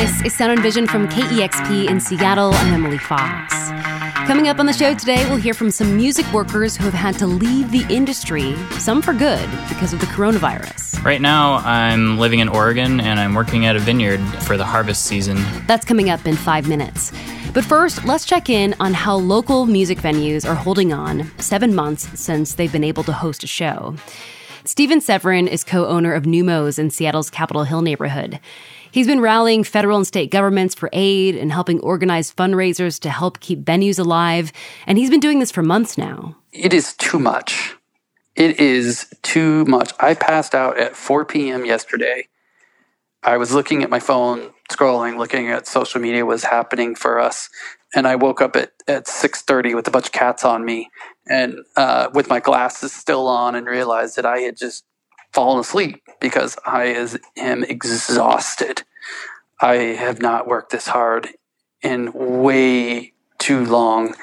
This is Sound and Vision from KEXP in Seattle. I'm Emily Fox. Coming up on the show today, we'll hear from some music workers who have had to leave the industry, some for good, because of the coronavirus. Right now, I'm living in Oregon and I'm working at a vineyard for the harvest season. That's coming up in five minutes. But first, let's check in on how local music venues are holding on seven months since they've been able to host a show. Steven Severin is co owner of Neumos in Seattle's Capitol Hill neighborhood. He's been rallying federal and state governments for aid and helping organize fundraisers to help keep venues alive. And he's been doing this for months now. It is too much. It is too much. I passed out at 4 p.m. yesterday. I was looking at my phone, scrolling, looking at social media was happening for us. And I woke up at, at 6.30 with a bunch of cats on me and uh, with my glasses still on and realized that I had just fallen asleep because I is, am exhausted. I have not worked this hard in way too long,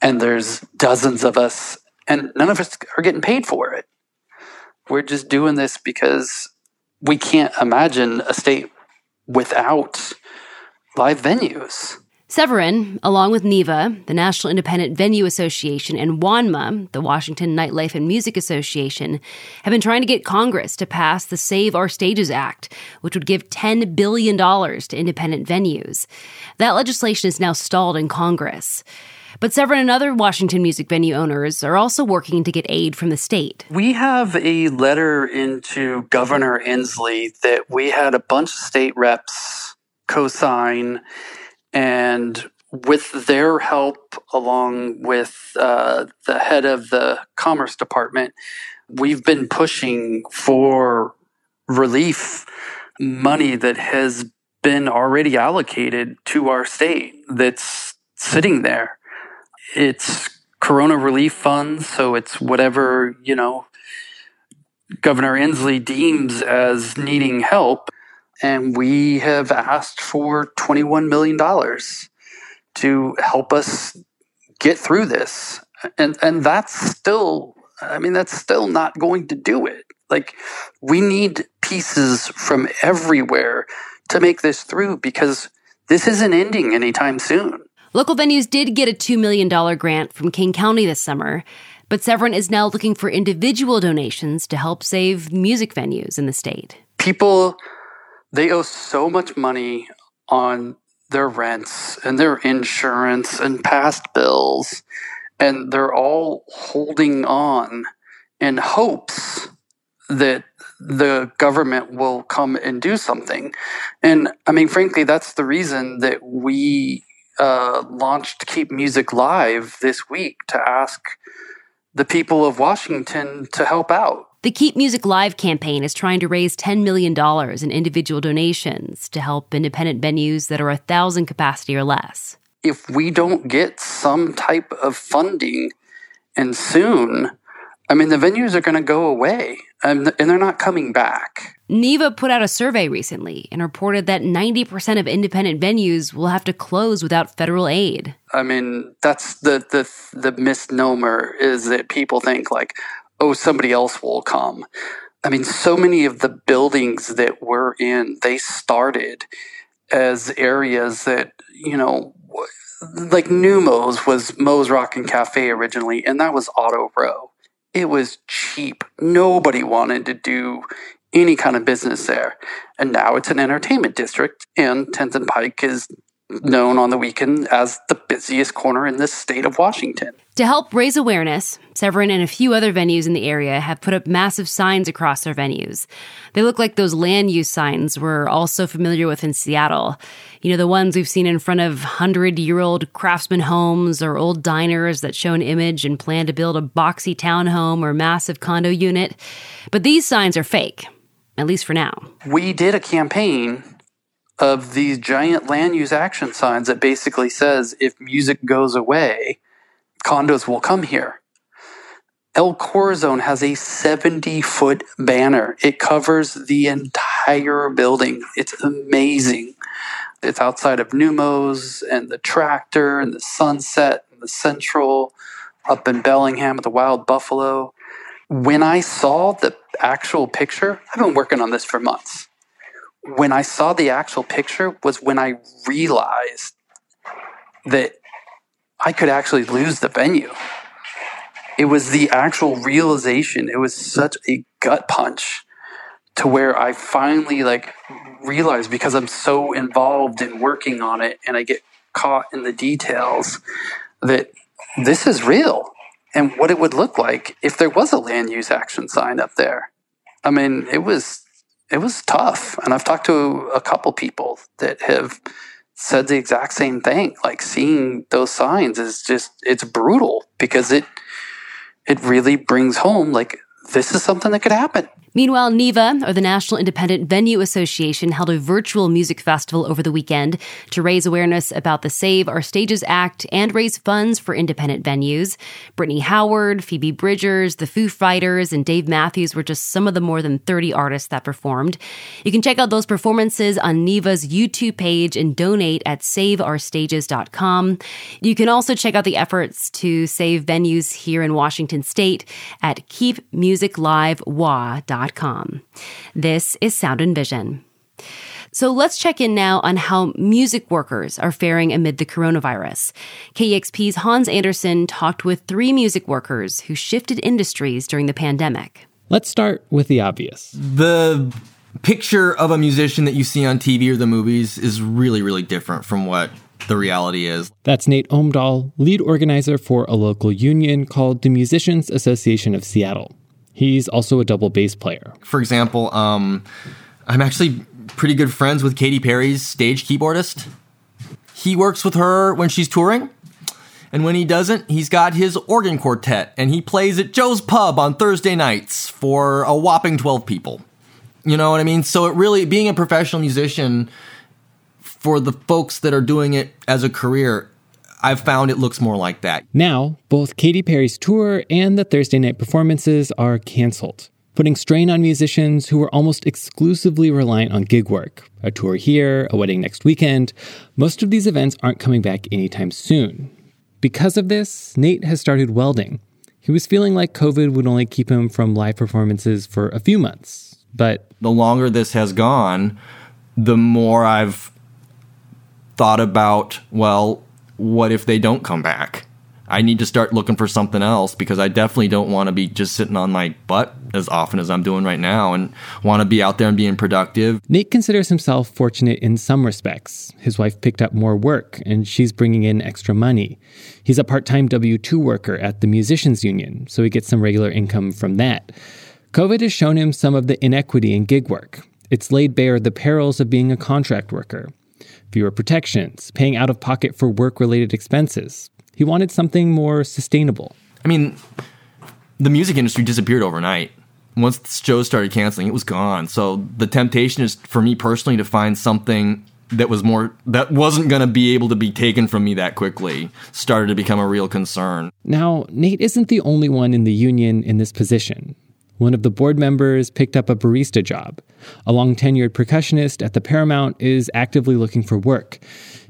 and there's dozens of us, and none of us are getting paid for it. We're just doing this because we can't imagine a state without live venues. Severin, along with NIVA, the National Independent Venue Association, and WANMA, the Washington Nightlife and Music Association, have been trying to get Congress to pass the Save Our Stages Act, which would give $10 billion to independent venues. That legislation is now stalled in Congress. But Severin and other Washington music venue owners are also working to get aid from the state. We have a letter into Governor Inslee that we had a bunch of state reps co sign and with their help, along with uh, the head of the Commerce Department, we've been pushing for relief money that has been already allocated to our state that's sitting there. It's Corona relief funds, so it's whatever, you know, Governor Inslee deems as needing help and we have asked for $21 million to help us get through this. And, and that's still, I mean, that's still not going to do it. Like, we need pieces from everywhere to make this through because this isn't ending anytime soon. Local venues did get a $2 million grant from King County this summer, but Severin is now looking for individual donations to help save music venues in the state. People they owe so much money on their rents and their insurance and past bills and they're all holding on in hopes that the government will come and do something. And i mean frankly that's the reason that we uh, launched keep music live this week to ask the people of washington to help out the Keep Music Live campaign is trying to raise $10 million in individual donations to help independent venues that are a thousand capacity or less. If we don't get some type of funding, and soon, I mean, the venues are going to go away and, and they're not coming back. NIVA put out a survey recently and reported that 90% of independent venues will have to close without federal aid. I mean, that's the, the, the misnomer is that people think like, oh, somebody else will come. I mean, so many of the buildings that we're in, they started as areas that, you know, like New Mo's was Mo's Rockin' Cafe originally, and that was Auto Row. It was cheap. Nobody wanted to do any kind of business there. And now it's an entertainment district, and 10th and Pike is known on the weekend as the busiest corner in the state of Washington. To help raise awareness, Severin and a few other venues in the area have put up massive signs across their venues. They look like those land use signs we're also familiar with in Seattle. You know, the ones we've seen in front of 100 year old craftsman homes or old diners that show an image and plan to build a boxy townhome or massive condo unit. But these signs are fake, at least for now. We did a campaign of these giant land use action signs that basically says if music goes away, condos will come here. El Corazon has a 70 foot banner. It covers the entire building. It's amazing. It's outside of Neumos and the tractor and the sunset and the central up in Bellingham with the wild buffalo. When I saw the actual picture, I've been working on this for months. When I saw the actual picture was when I realized that I could actually lose the venue it was the actual realization. It was such a gut punch to where I finally like realized because I'm so involved in working on it and I get caught in the details that this is real and what it would look like if there was a land use action sign up there. I mean, it was it was tough and I've talked to a couple people that have said the exact same thing. Like seeing those signs is just it's brutal because it it really brings home like this is something that could happen. Meanwhile, NIVA, or the National Independent Venue Association, held a virtual music festival over the weekend to raise awareness about the Save Our Stages Act and raise funds for independent venues. Brittany Howard, Phoebe Bridgers, the Foo Fighters, and Dave Matthews were just some of the more than 30 artists that performed. You can check out those performances on NIVA's YouTube page and donate at saveourstages.com. You can also check out the efforts to save venues here in Washington state at keepmusiclivewa.com. This is Sound and Vision. So let's check in now on how music workers are faring amid the coronavirus. KEXP's Hans Anderson talked with three music workers who shifted industries during the pandemic. Let's start with the obvious. The picture of a musician that you see on TV or the movies is really, really different from what the reality is. That's Nate Omdahl, lead organizer for a local union called the Musicians Association of Seattle. He's also a double bass player. For example, um, I'm actually pretty good friends with Katy Perry's stage keyboardist. He works with her when she's touring. And when he doesn't, he's got his organ quartet and he plays at Joe's Pub on Thursday nights for a whopping 12 people. You know what I mean? So it really, being a professional musician for the folks that are doing it as a career, I've found it looks more like that. Now, both Katy Perry's tour and the Thursday night performances are canceled, putting strain on musicians who were almost exclusively reliant on gig work. A tour here, a wedding next weekend. Most of these events aren't coming back anytime soon. Because of this, Nate has started welding. He was feeling like COVID would only keep him from live performances for a few months, but the longer this has gone, the more I've thought about, well, what if they don't come back? I need to start looking for something else because I definitely don't want to be just sitting on my butt as often as I'm doing right now and want to be out there and being productive. Nate considers himself fortunate in some respects. His wife picked up more work and she's bringing in extra money. He's a part time W 2 worker at the Musicians Union, so he gets some regular income from that. COVID has shown him some of the inequity in gig work. It's laid bare the perils of being a contract worker fewer protections, paying out of pocket for work related expenses. He wanted something more sustainable. I mean, the music industry disappeared overnight. Once the shows started canceling, it was gone. So the temptation is for me personally to find something that was more that wasn't going to be able to be taken from me that quickly started to become a real concern. Now, Nate isn't the only one in the union in this position. One of the board members picked up a barista job. A long tenured percussionist at the Paramount is actively looking for work.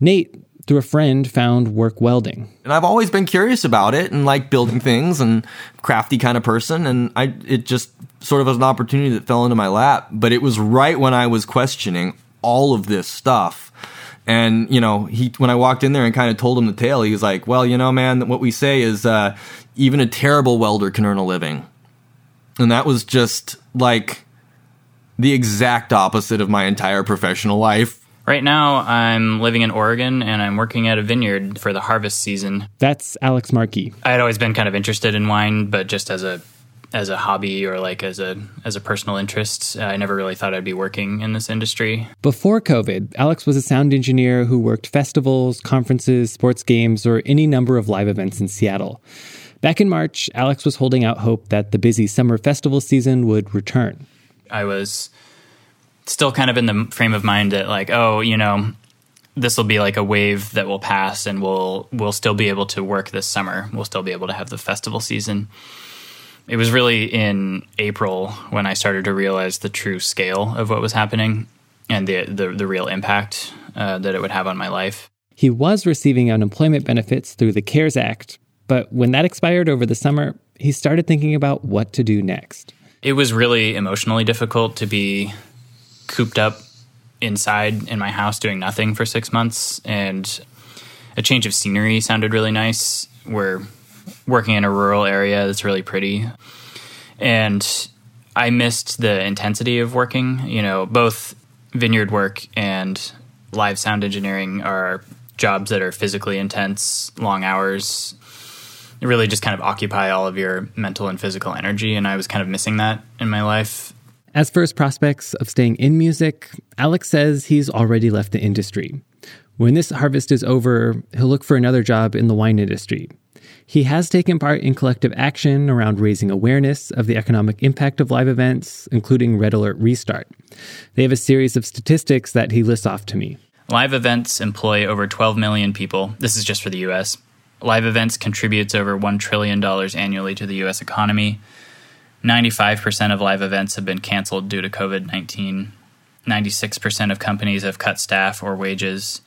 Nate, through a friend, found work welding. And I've always been curious about it and like building things and crafty kind of person. And I, it just sort of was an opportunity that fell into my lap. But it was right when I was questioning all of this stuff. And, you know, he, when I walked in there and kind of told him the tale, he was like, well, you know, man, what we say is, uh, even a terrible welder can earn a living. And that was just like the exact opposite of my entire professional life. Right now, I'm living in Oregon and I'm working at a vineyard for the harvest season. That's Alex Markey. I had always been kind of interested in wine, but just as a as a hobby or like as a as a personal interest. Uh, I never really thought I'd be working in this industry. Before COVID, Alex was a sound engineer who worked festivals, conferences, sports games, or any number of live events in Seattle. Back in March, Alex was holding out hope that the busy summer festival season would return. I was still kind of in the frame of mind that like, oh, you know, this will be like a wave that will pass and we'll we'll still be able to work this summer. We'll still be able to have the festival season. It was really in April when I started to realize the true scale of what was happening and the the, the real impact uh, that it would have on my life. He was receiving unemployment benefits through the CARES Act, but when that expired over the summer, he started thinking about what to do next. It was really emotionally difficult to be cooped up inside in my house doing nothing for six months, and a change of scenery sounded really nice. We're working in a rural area that's really pretty, and I missed the intensity of working. You know, both vineyard work and live sound engineering are jobs that are physically intense, long hours, really just kind of occupy all of your mental and physical energy. And I was kind of missing that in my life. As for his prospects of staying in music, Alex says he's already left the industry. When this harvest is over, he'll look for another job in the wine industry. He has taken part in collective action around raising awareness of the economic impact of live events, including Red Alert Restart. They have a series of statistics that he lists off to me. Live events employ over 12 million people. This is just for the US. Live events contributes over $1 trillion annually to the US economy. 95% of live events have been canceled due to COVID 19. 96% of companies have cut staff or wages.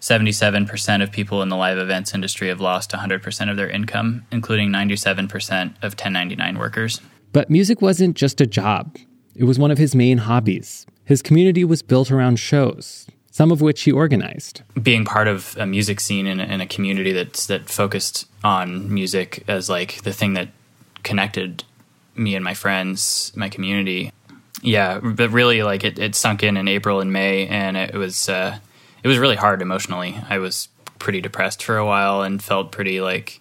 77% of people in the live events industry have lost 100% of their income, including 97% of 1099 workers. But music wasn't just a job, it was one of his main hobbies. His community was built around shows, some of which he organized. Being part of a music scene in a, in a community that's that focused on music as like the thing that connected me and my friends, my community. Yeah, but really, like it, it sunk in in April and May, and it was uh, it was really hard emotionally. I was pretty depressed for a while and felt pretty like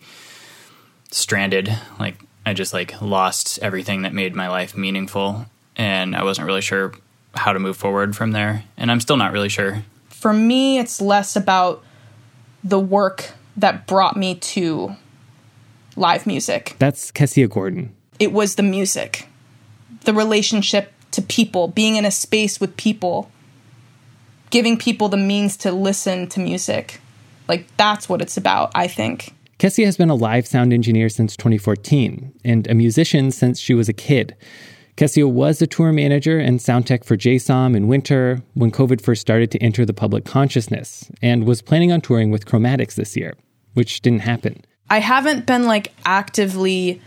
stranded. Like I just like lost everything that made my life meaningful, and I wasn't really sure how to move forward from there. And I'm still not really sure. For me, it's less about the work that brought me to live music. That's Kessia Gordon it was the music, the relationship to people, being in a space with people, giving people the means to listen to music. Like that's what it's about, I think. Kessia has been a live sound engineer since 2014 and a musician since she was a kid. Kessia was a tour manager and sound tech for JSOM in winter when COVID first started to enter the public consciousness and was planning on touring with Chromatics this year, which didn't happen. I haven't been like actively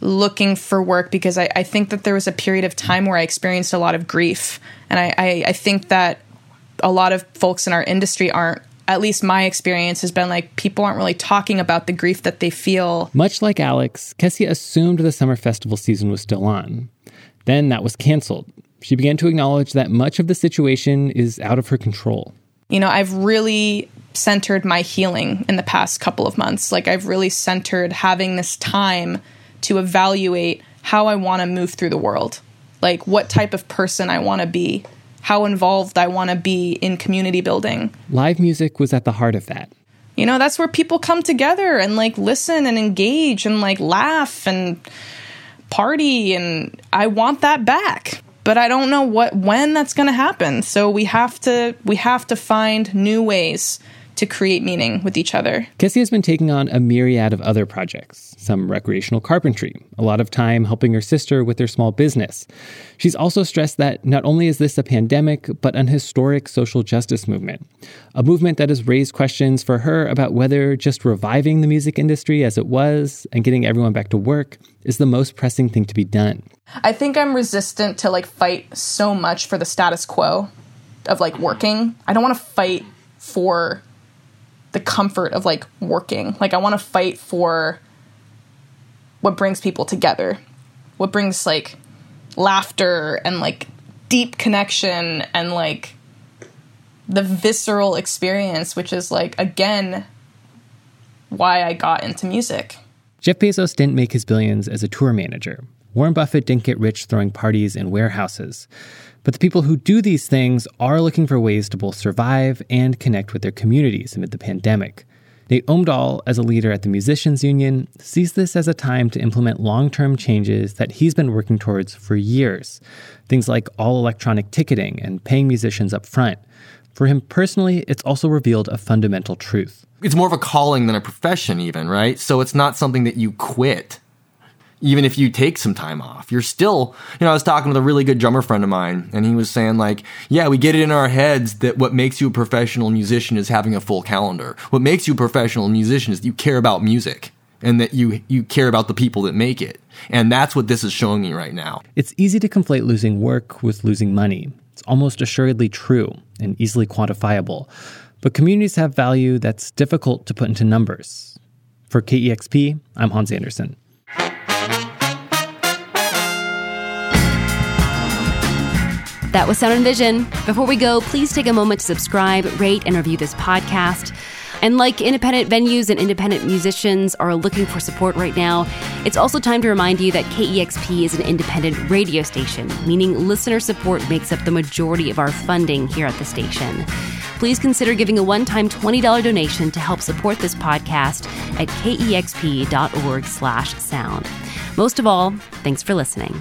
looking for work because I, I, think that there was a period of time where I experienced a lot of grief. And I, I, I think that a lot of folks in our industry aren't at least my experience has been like people aren't really talking about the grief that they feel. Much like Alex, Kessia assumed the summer festival season was still on. Then that was canceled. She began to acknowledge that much of the situation is out of her control. You know, I've really centered my healing in the past couple of months. Like, I've really centered having this time to evaluate how I want to move through the world, like what type of person I want to be, how involved I want to be in community building. Live music was at the heart of that. You know, that's where people come together and like listen and engage and like laugh and party and I want that back. But I don't know what when that's going to happen. So we have to we have to find new ways to create meaning with each other. Kessia has been taking on a myriad of other projects, some recreational carpentry, a lot of time helping her sister with their small business. She's also stressed that not only is this a pandemic, but an historic social justice movement, a movement that has raised questions for her about whether just reviving the music industry as it was and getting everyone back to work is the most pressing thing to be done. I think I'm resistant to like fight so much for the status quo of like working. I don't want to fight for the comfort of like working. Like I want to fight for what brings people together. What brings like laughter and like deep connection and like the visceral experience, which is like again why I got into music. Jeff Bezos didn't make his billions as a tour manager. Warren Buffett didn't get rich throwing parties in warehouses. But the people who do these things are looking for ways to both survive and connect with their communities amid the pandemic. Nate Omdahl, as a leader at the Musicians Union, sees this as a time to implement long term changes that he's been working towards for years. Things like all electronic ticketing and paying musicians up front. For him personally, it's also revealed a fundamental truth. It's more of a calling than a profession, even, right? So it's not something that you quit even if you take some time off. You're still, you know, I was talking with a really good drummer friend of mine, and he was saying, like, yeah, we get it in our heads that what makes you a professional musician is having a full calendar. What makes you a professional musician is you care about music and that you you care about the people that make it. And that's what this is showing me right now. It's easy to conflate losing work with losing money. It's almost assuredly true and easily quantifiable. But communities have value that's difficult to put into numbers. For KEXP, I'm Hans Anderson. That was Sound and Vision. Before we go, please take a moment to subscribe, rate, and review this podcast. And like independent venues and independent musicians are looking for support right now, it's also time to remind you that KEXP is an independent radio station, meaning listener support makes up the majority of our funding here at the station. Please consider giving a one-time $20 donation to help support this podcast at kexp.org slash sound. Most of all, thanks for listening.